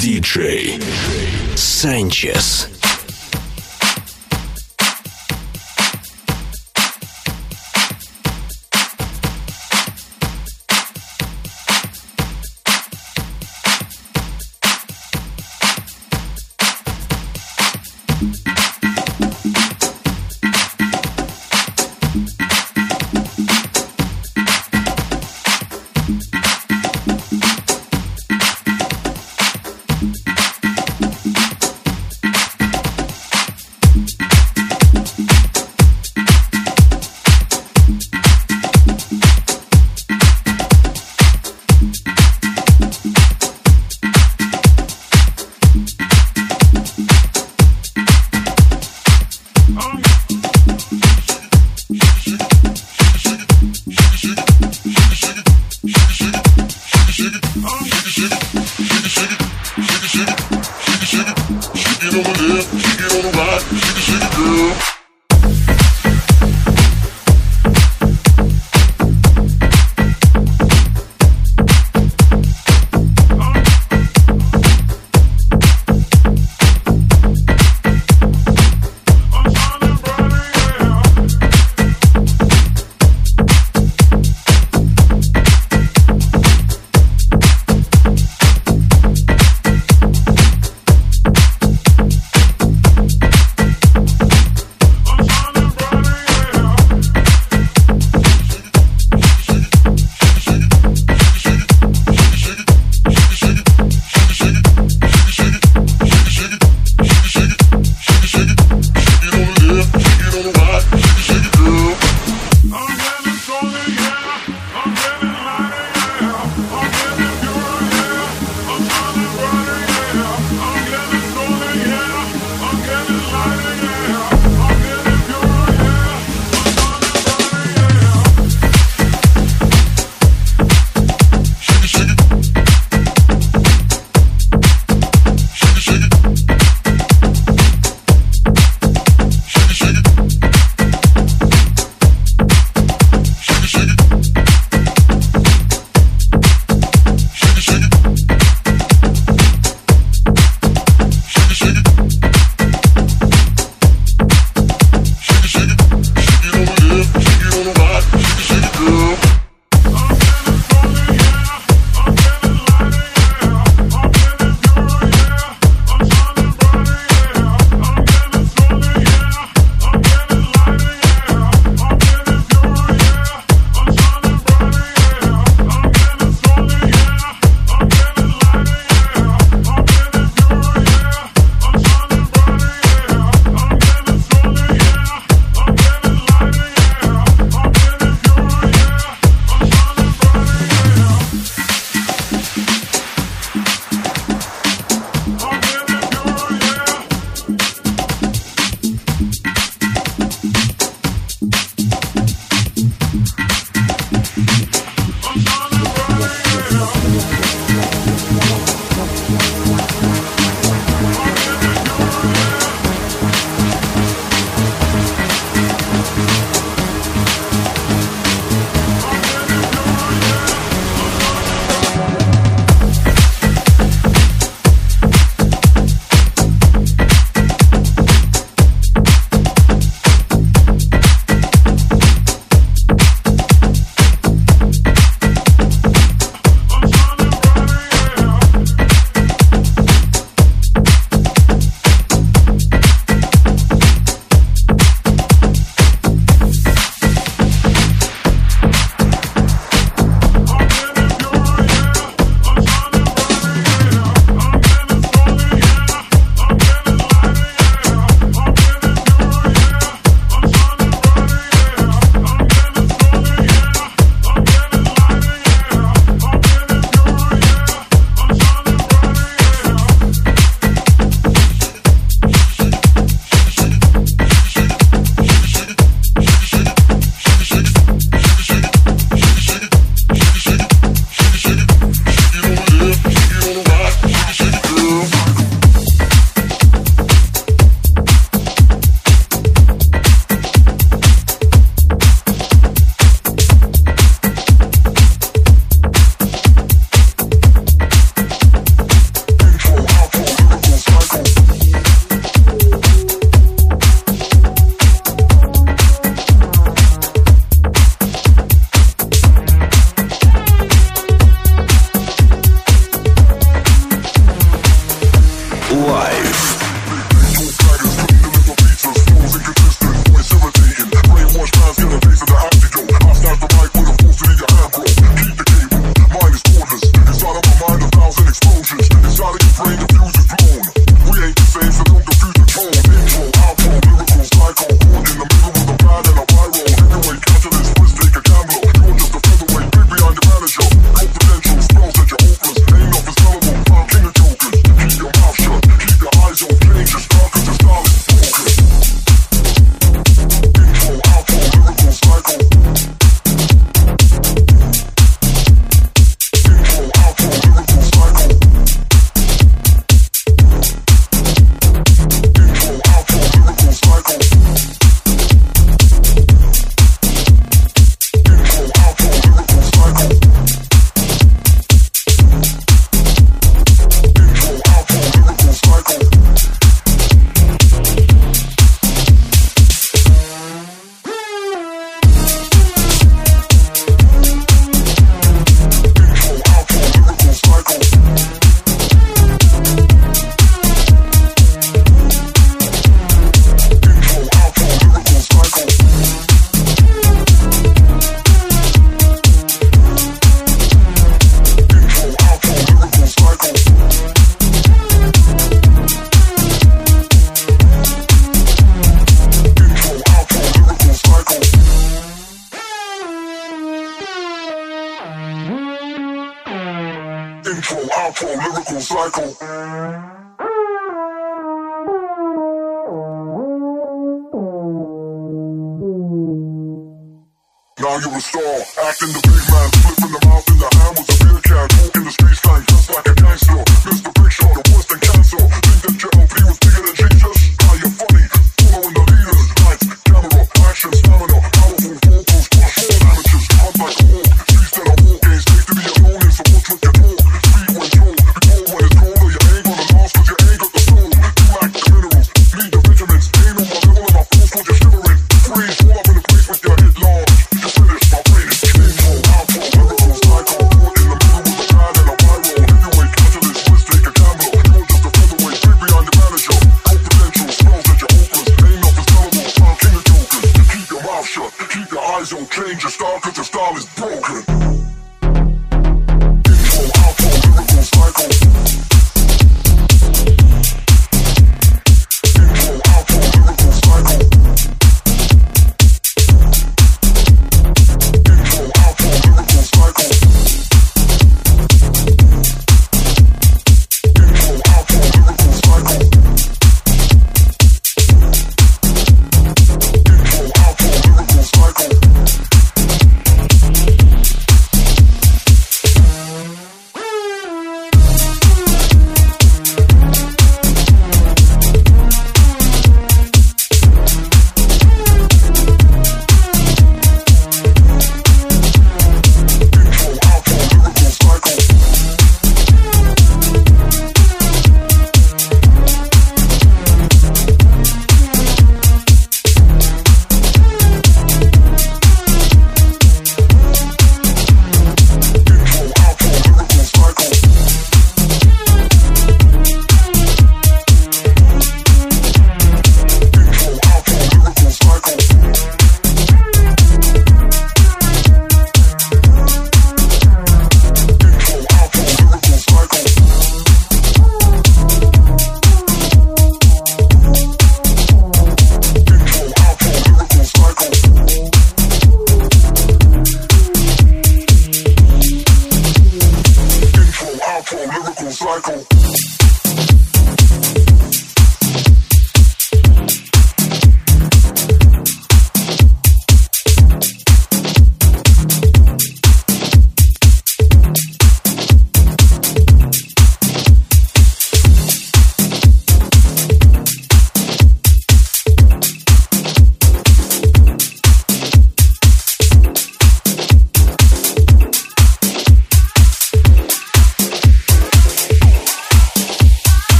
диджей Санчес.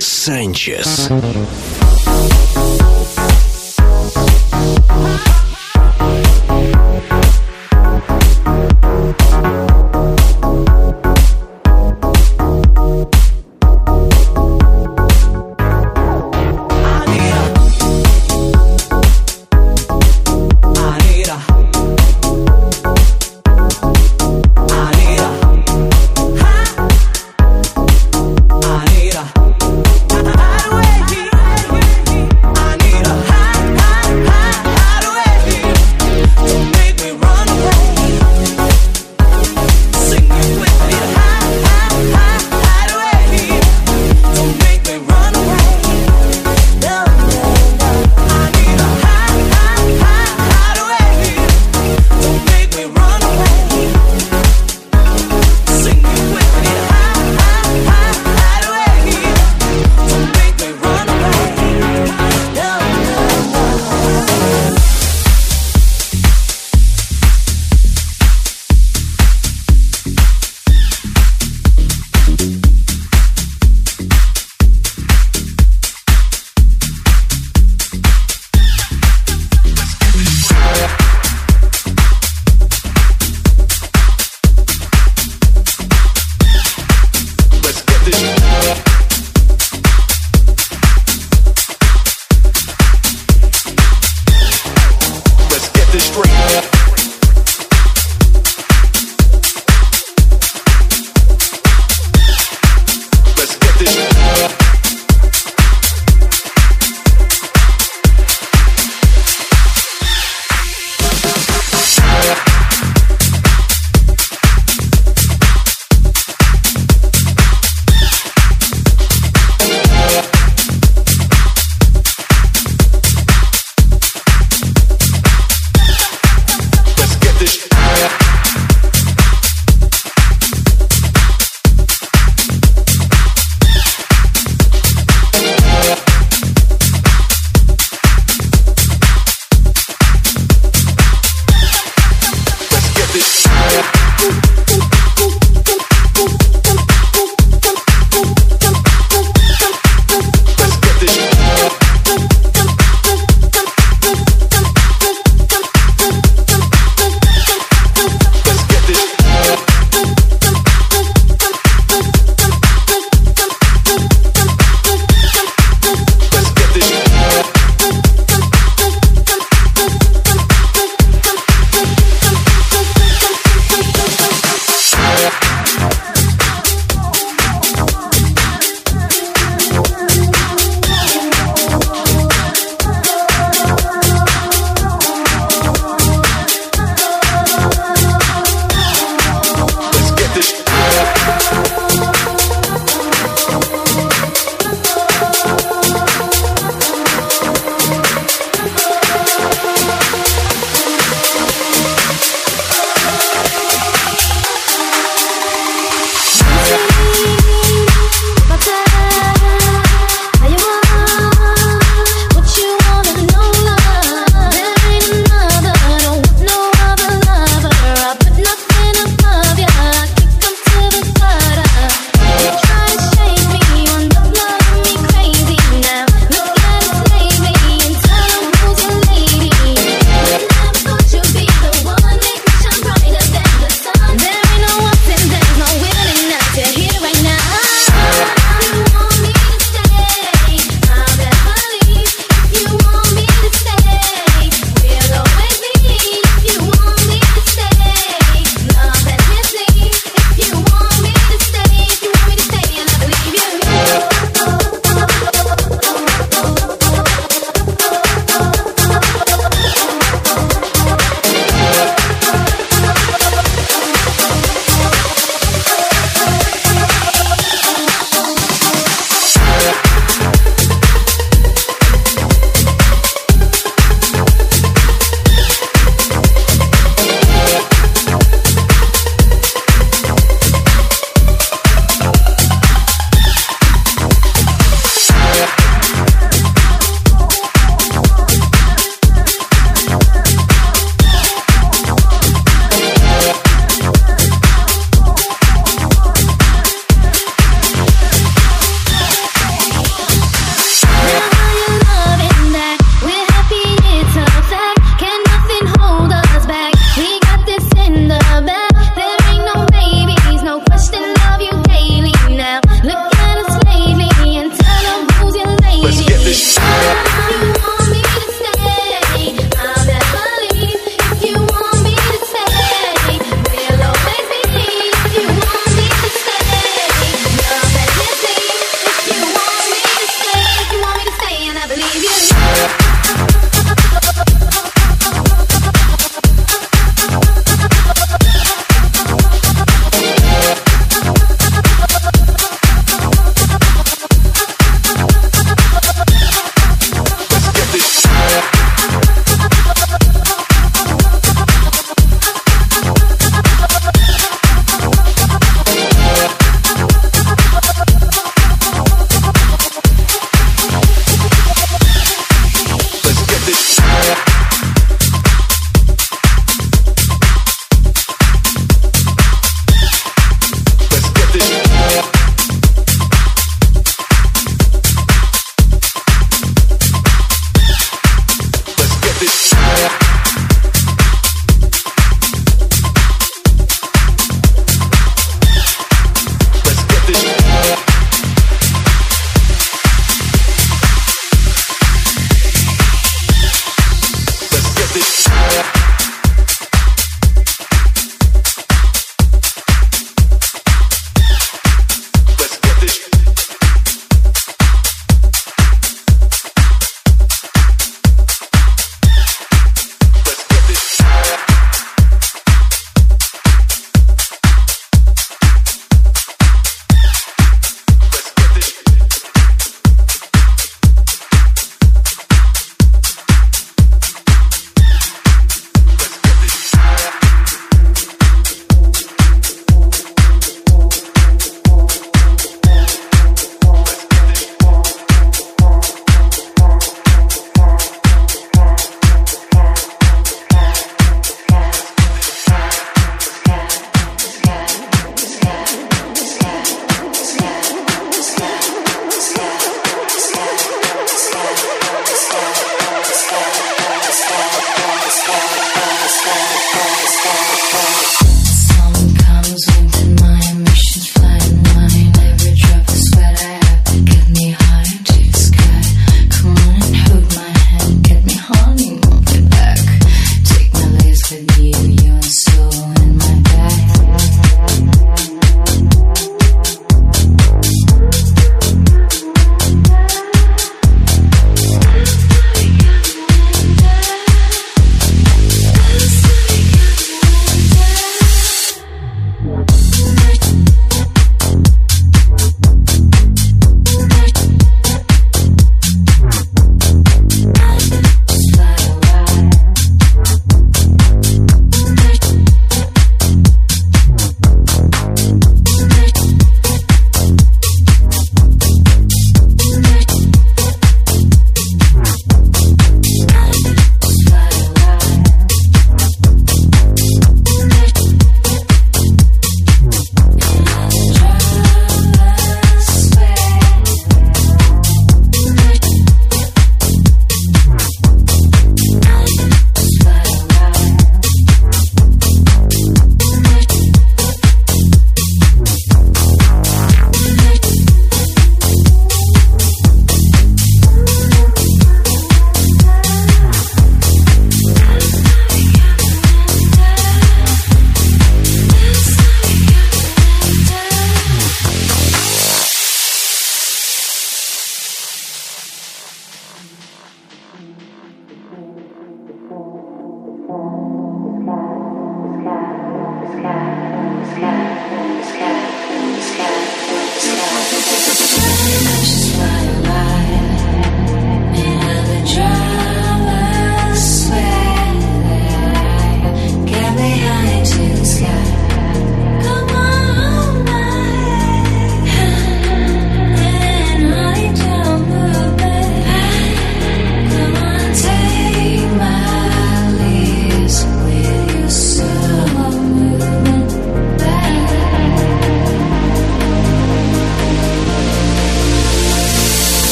Санчес.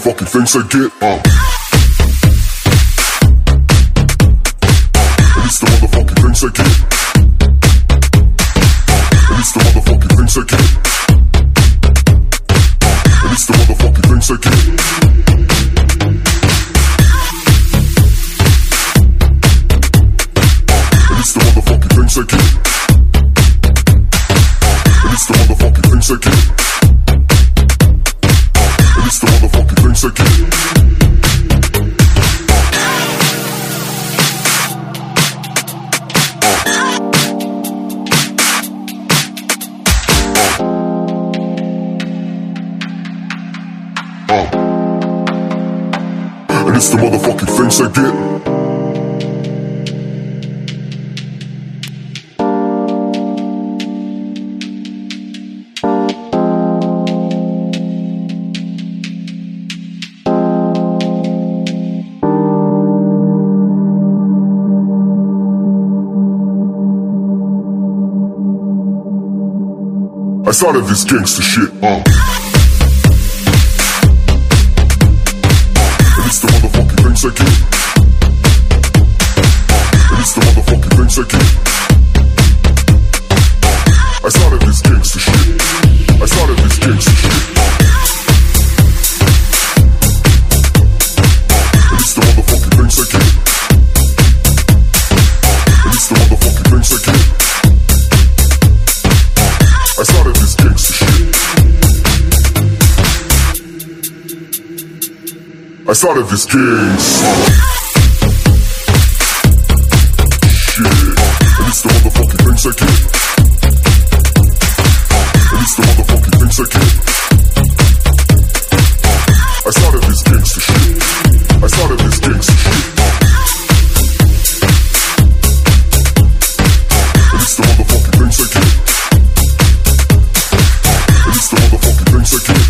motherfucking things I get. Uh. Started this gangster shit, uh. I started this gangsta shit. And it's the motherfucking things I get. And it's the motherfucking things I get. I started this gangster shit. I started this gangster shit. And it's the motherfucking things I get. And it's the motherfucking things I get.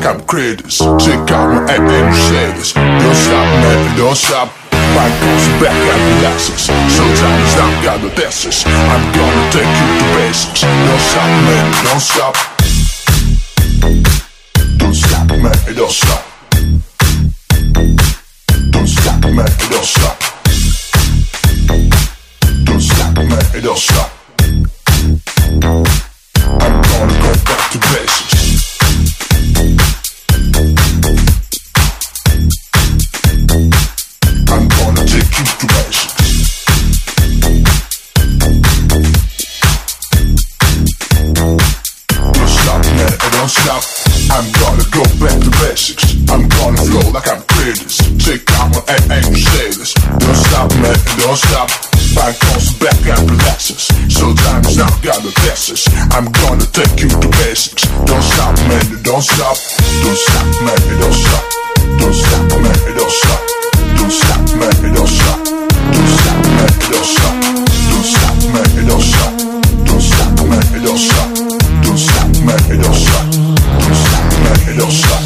like I'm creators. Check out my app and. Don't stop, man, don't stop. My goes back at the relaxes. Sometimes I've got the basics. I'm gonna take you to basics. Don't stop, man, don't stop. Don't stop, man, don't stop. Don't stop, man, don't stop. Don't stop, man, don't stop. I'm gonna go back to basics. I'm gonna flow like I'm creators. Take out my and you say this. Don't stop, man, don't stop. Back goes back and relaxes. Sometimes I've got the basics. I'm gonna take you to basics. Don't stop, man, don't stop. Don't stop, man, don't stop. Don't stop, man, don't stop. Don't stop, man, don't stop. Don't stop, man, don't stop. Don't stop, man, don't stop. Don't stop, man, don't stop. No don't.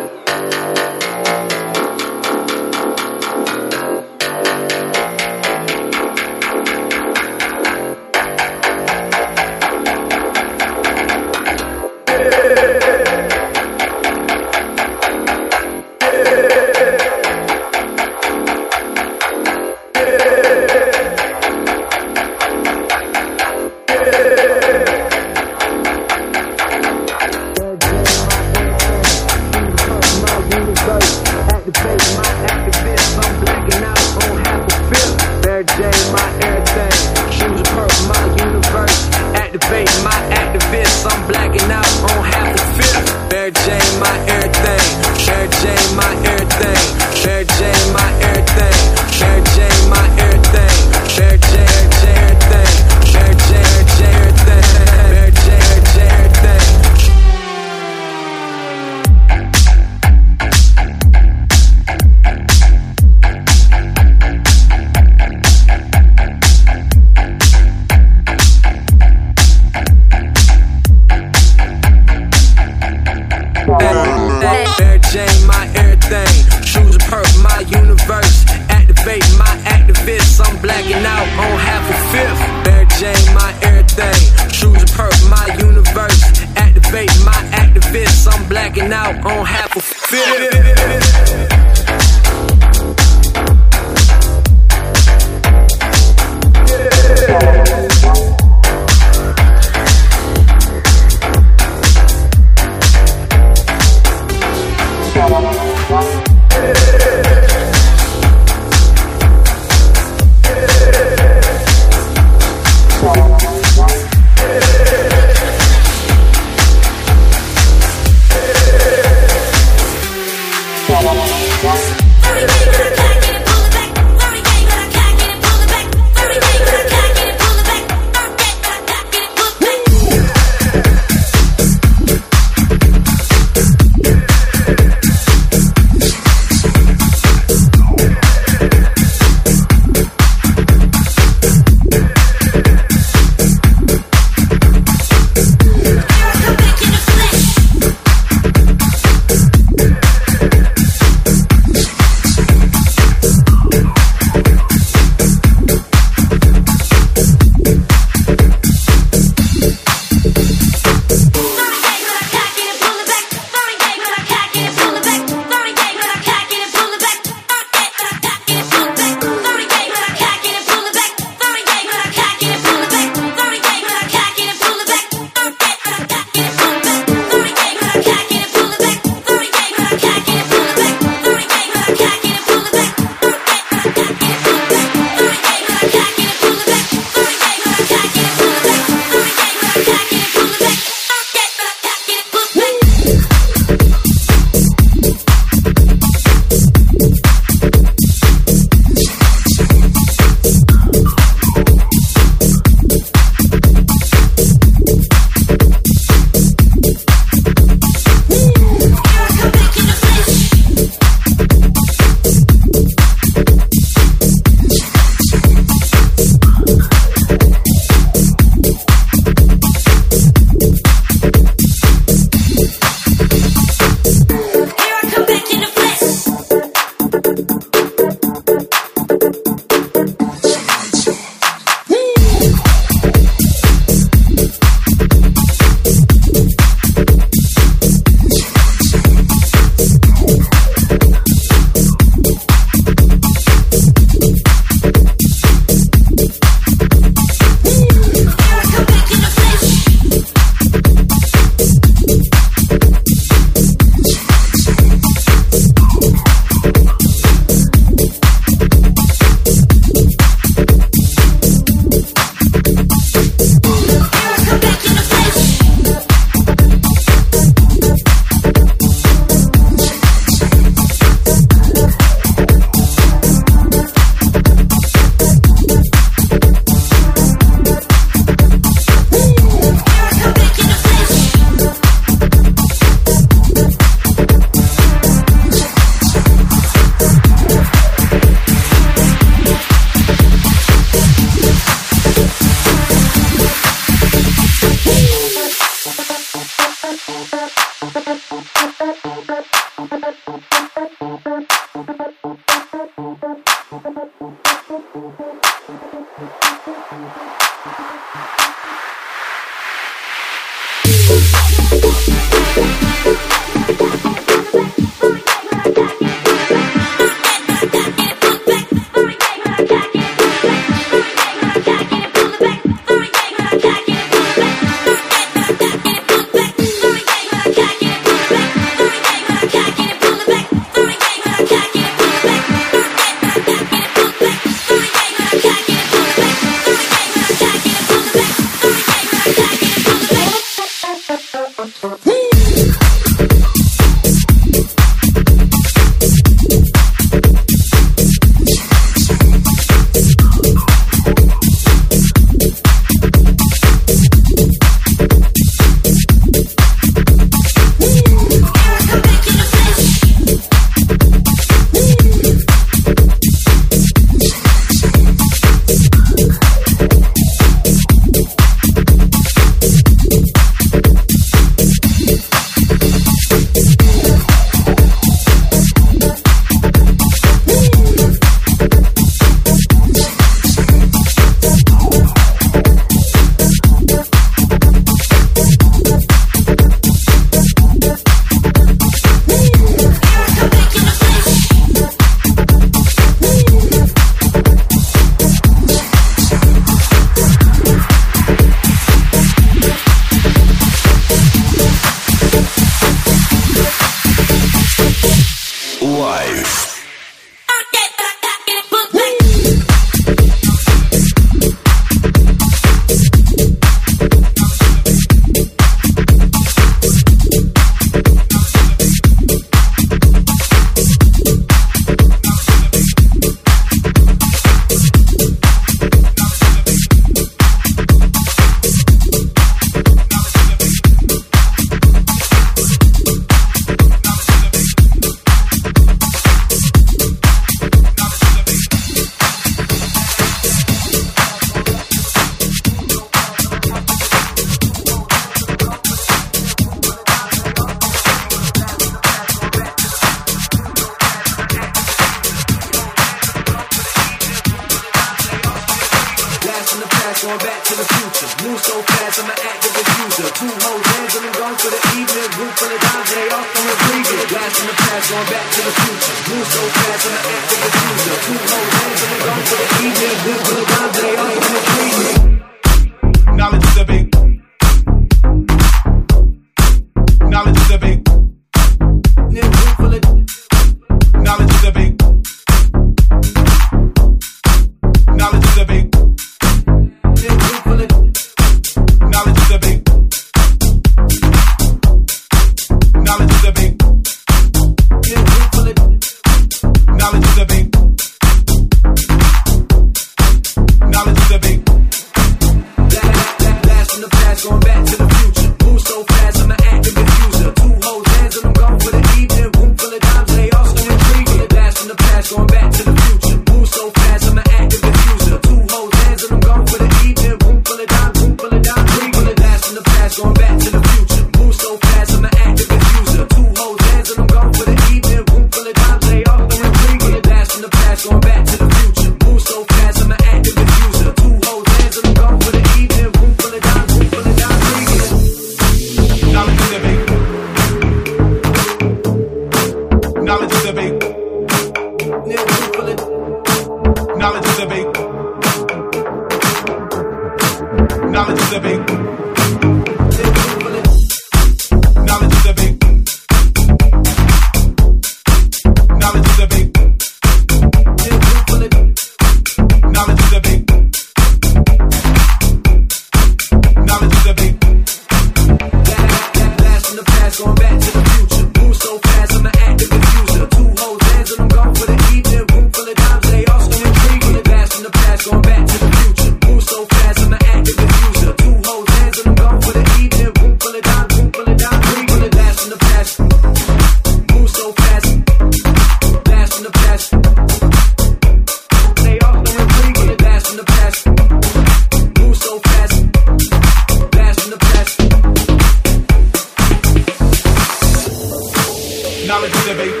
Knowledge is a vape.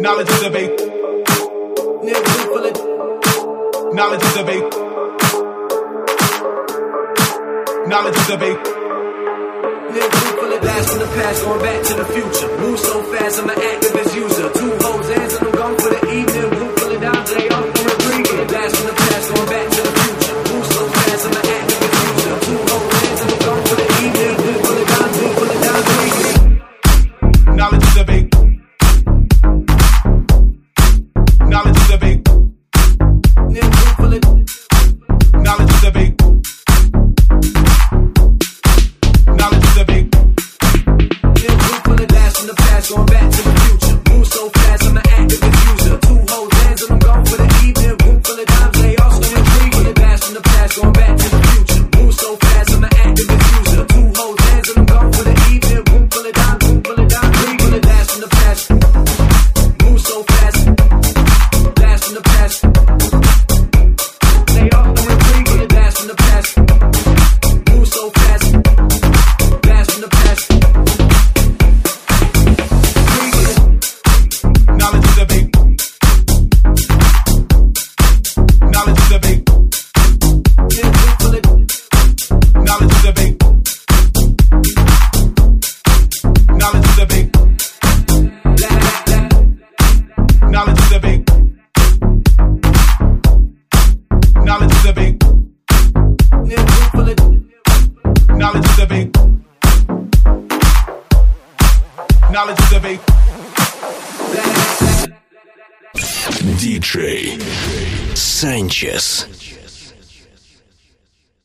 Knowledge is a vape. Knowledge is a vape. Knowledge is a vape. Blast from the past, going back to the future. Move so fast, I'm an activist user. Two hoes answering, I'm gone for the evening.